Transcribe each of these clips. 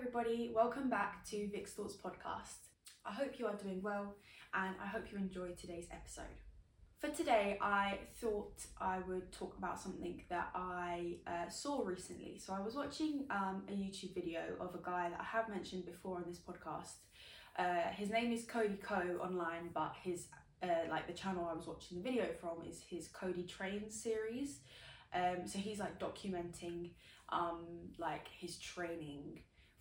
everybody. Welcome back to Vic's Thoughts Podcast. I hope you are doing well and I hope you enjoyed today's episode. For today, I thought I would talk about something that I uh, saw recently. So, I was watching um, a YouTube video of a guy that I have mentioned before on this podcast. Uh, his name is Cody Ko online, but his uh, like the channel I was watching the video from is his Cody Trains series. Um, so he's like documenting um, like his training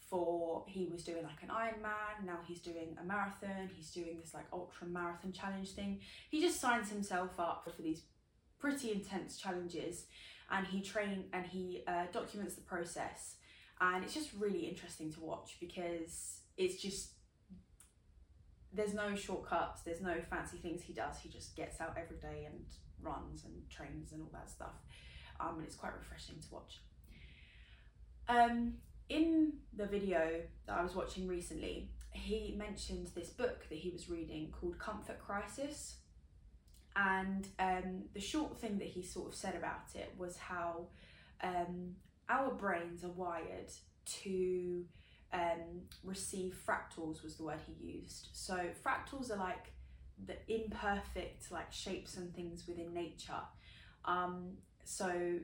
for he was doing like an Ironman, now he's doing a marathon, he's doing this like ultra marathon challenge thing. He just signs himself up for these pretty intense challenges and he train and he uh, documents the process. And it's just really interesting to watch because it's just there's no shortcuts there's no fancy things he does. He just gets out every day and runs and trains and all that stuff. Um, and it's quite refreshing to watch. Um, in the video that I was watching recently, he mentioned this book that he was reading called Comfort Crisis. And um, the short thing that he sort of said about it was how um, our brains are wired to um, receive fractals, was the word he used. So, fractals are like the imperfect like shapes and things within nature. Um, so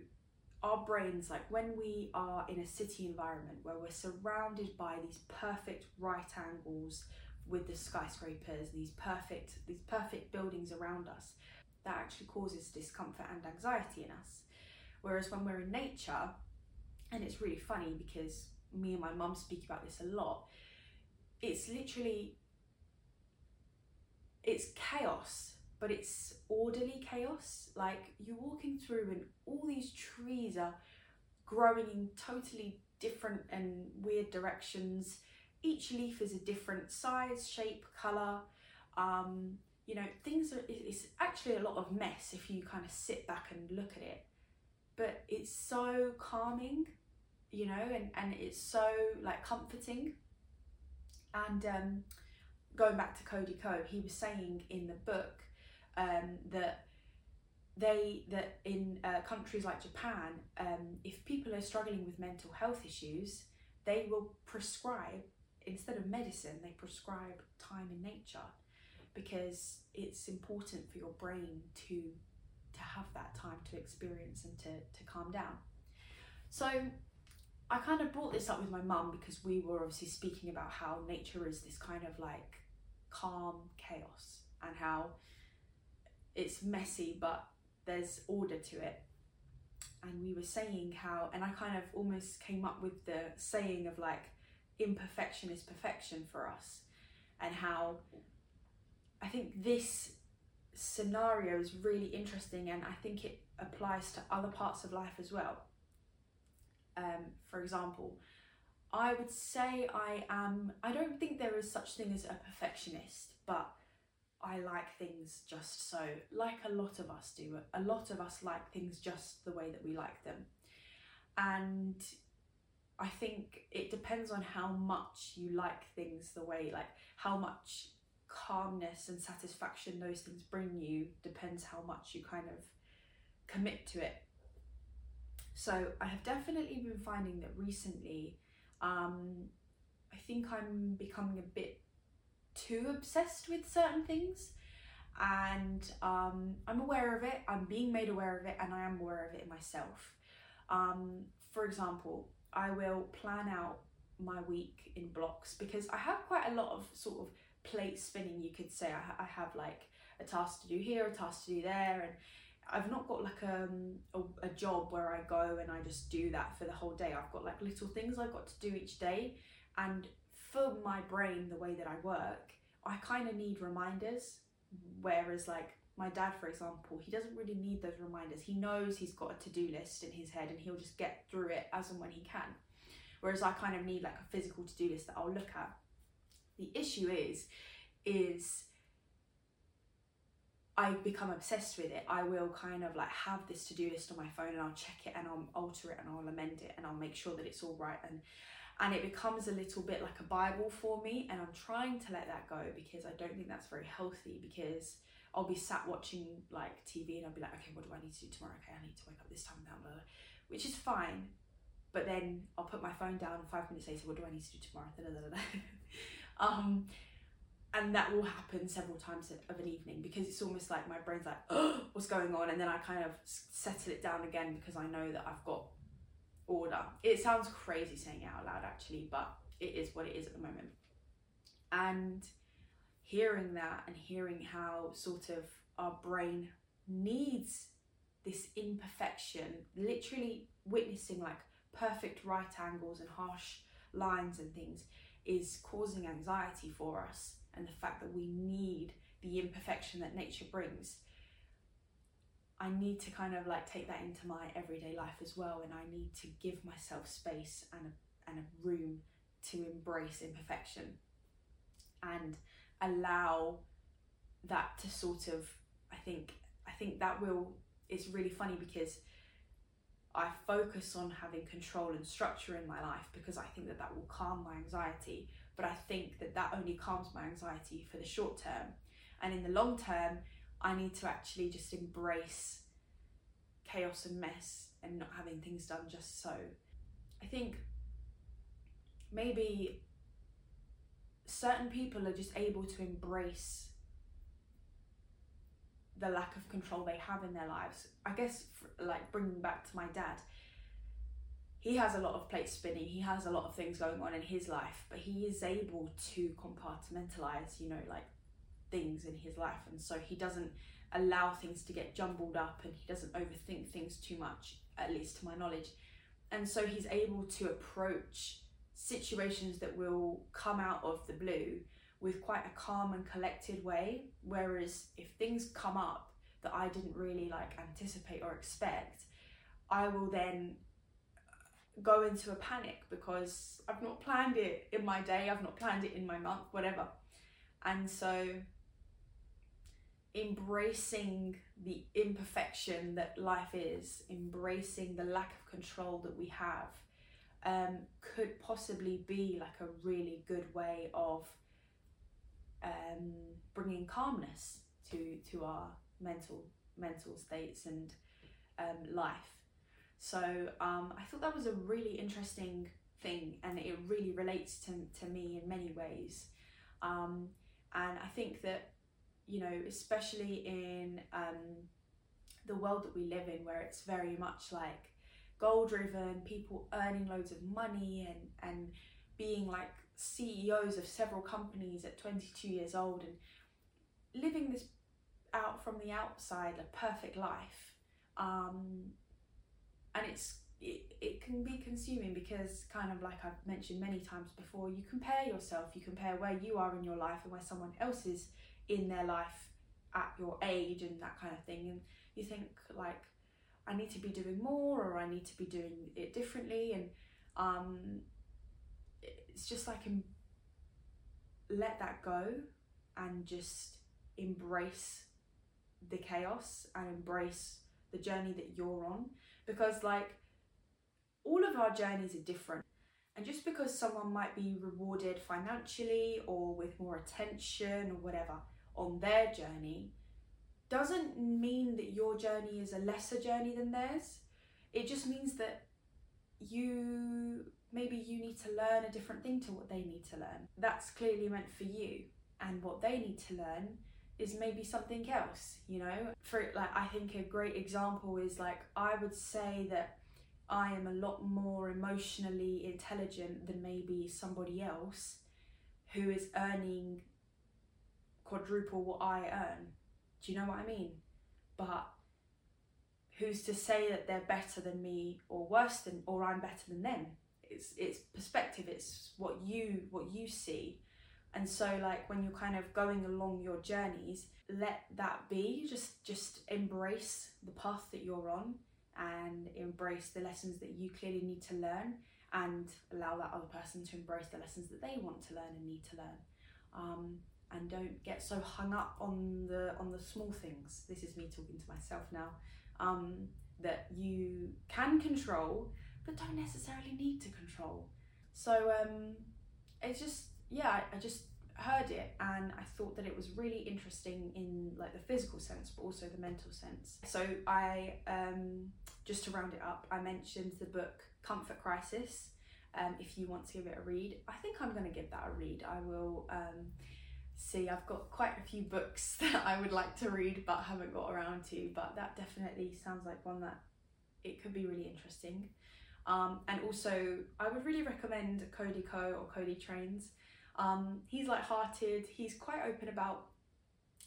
our brains, like when we are in a city environment where we're surrounded by these perfect right angles with the skyscrapers, these perfect these perfect buildings around us, that actually causes discomfort and anxiety in us. Whereas when we're in nature, and it's really funny because me and my mum speak about this a lot, it's literally it's chaos but it's orderly chaos. Like you're walking through, and all these trees are growing in totally different and weird directions. Each leaf is a different size, shape, color. Um, you know, things are, it's actually a lot of mess if you kind of sit back and look at it. But it's so calming, you know, and, and it's so like comforting. And um, going back to Cody Ko, he was saying in the book um, that they that in uh, countries like Japan, um, if people are struggling with mental health issues, they will prescribe instead of medicine, they prescribe time in nature because it's important for your brain to to have that time to experience and to, to calm down. So I kind of brought this up with my mum because we were obviously speaking about how nature is this kind of like calm chaos and how it's messy, but there's order to it. And we were saying how, and I kind of almost came up with the saying of like, imperfection is perfection for us, and how I think this scenario is really interesting, and I think it applies to other parts of life as well. Um, for example, I would say I am, I don't think there is such thing as a perfectionist, but I like things just so, like a lot of us do. A lot of us like things just the way that we like them. And I think it depends on how much you like things the way, like how much calmness and satisfaction those things bring you depends how much you kind of commit to it. So I have definitely been finding that recently, um, I think I'm becoming a bit too obsessed with certain things and um, I'm aware of it, I'm being made aware of it, and I am aware of it myself. Um, for example, I will plan out my week in blocks because I have quite a lot of sort of plate spinning, you could say. I, I have like a task to do here, a task to do there, and I've not got like um, a, a job where I go and I just do that for the whole day. I've got like little things I've got to do each day, and for my brain, the way that I work, I kind of need reminders. Whereas, like, my dad, for example, he doesn't really need those reminders. He knows he's got a to do list in his head and he'll just get through it as and when he can. Whereas I kind of need like a physical to do list that I'll look at. The issue is, is I become obsessed with it. I will kind of like have this to do list on my phone and I'll check it and I'll alter it and I'll amend it and I'll make sure that it's all right. And and it becomes a little bit like a Bible for me. And I'm trying to let that go because I don't think that's very healthy because I'll be sat watching like TV and I'll be like, okay, what do I need to do tomorrow? Okay, I need to wake up this time, blah, blah, blah, which is fine. but then I'll put my phone down and five minutes later, what do I need to do tomorrow? Um, and that will happen several times of an evening because it's almost like my brain's like, oh, what's going on? And then I kind of settle it down again because I know that I've got order. It sounds crazy saying it out loud actually, but it is what it is at the moment. And hearing that and hearing how sort of our brain needs this imperfection, literally witnessing like perfect right angles and harsh lines and things is causing anxiety for us and the fact that we need the imperfection that nature brings I need to kind of like take that into my everyday life as well and I need to give myself space and a, and a room to embrace imperfection and allow that to sort of I think I think that will it's really funny because I focus on having control and structure in my life because I think that that will calm my anxiety but I think that that only calms my anxiety for the short term. And in the long term, I need to actually just embrace chaos and mess and not having things done just so. I think maybe certain people are just able to embrace the lack of control they have in their lives. I guess, like bringing back to my dad, he has a lot of plates spinning, he has a lot of things going on in his life, but he is able to compartmentalize, you know, like things in his life. And so he doesn't allow things to get jumbled up and he doesn't overthink things too much, at least to my knowledge. And so he's able to approach situations that will come out of the blue with quite a calm and collected way. Whereas if things come up that I didn't really like anticipate or expect, I will then go into a panic because I've not planned it in my day, I've not planned it in my month, whatever. And so embracing the imperfection that life is, embracing the lack of control that we have, um, could possibly be like a really good way of um, bringing calmness to to our mental mental states and um, life. So um, I thought that was a really interesting thing and it really relates to, to me in many ways. Um, and I think that, you know, especially in um, the world that we live in, where it's very much like goal driven, people earning loads of money and, and being like CEOs of several companies at 22 years old and living this out from the outside, a perfect life. Um, and it's it, it can be consuming because kind of like I've mentioned many times before you compare yourself you compare where you are in your life and where someone else is in their life at your age and that kind of thing and you think like I need to be doing more or I need to be doing it differently and um it's just like let that go and just embrace the chaos and embrace the journey that you're on because like all of our journeys are different and just because someone might be rewarded financially or with more attention or whatever on their journey doesn't mean that your journey is a lesser journey than theirs. It just means that you maybe you need to learn a different thing to what they need to learn. That's clearly meant for you. And what they need to learn is maybe something else you know? For like i think a great example is like i would say that i am a lot more emotionally intelligent than maybe somebody else who is earning quadruple what i earn. Do you know what i mean? But who's to say that they're better than me or worse than or i'm better than them? It's it's perspective. It's what you what you see. And so like when you're kind of going along your journeys let that be. Just just embrace the path that you're on and embrace the lessons that you clearly need to learn and allow that other person to embrace the lessons that they want to learn and need to learn. Um, and don't get so hung up on the on the small things this is me talking to myself now um, that you can control but don't necessarily need to control so um, it's just yeah, I just heard it and I thought that it was really interesting in like the physical sense, but also the mental sense. So I, um, just to round it up, I mentioned the book Comfort Crisis. Um, if you want to give it a read, I think I'm going to give that a read. I will um, see. I've got quite a few books that I would like to read but haven't got around to, but that definitely sounds like one that it could be really interesting. Um, and also, I would really recommend Cody Ko or Cody Trains. Um, he's light-hearted. He's quite open about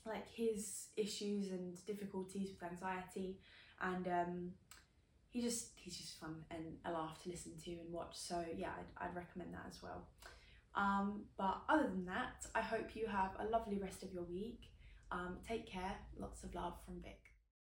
like his issues and difficulties with anxiety, and um, he just he's just fun and a laugh to listen to and watch. So yeah, I'd, I'd recommend that as well. Um, but other than that, I hope you have a lovely rest of your week. Um, take care. Lots of love from Vic.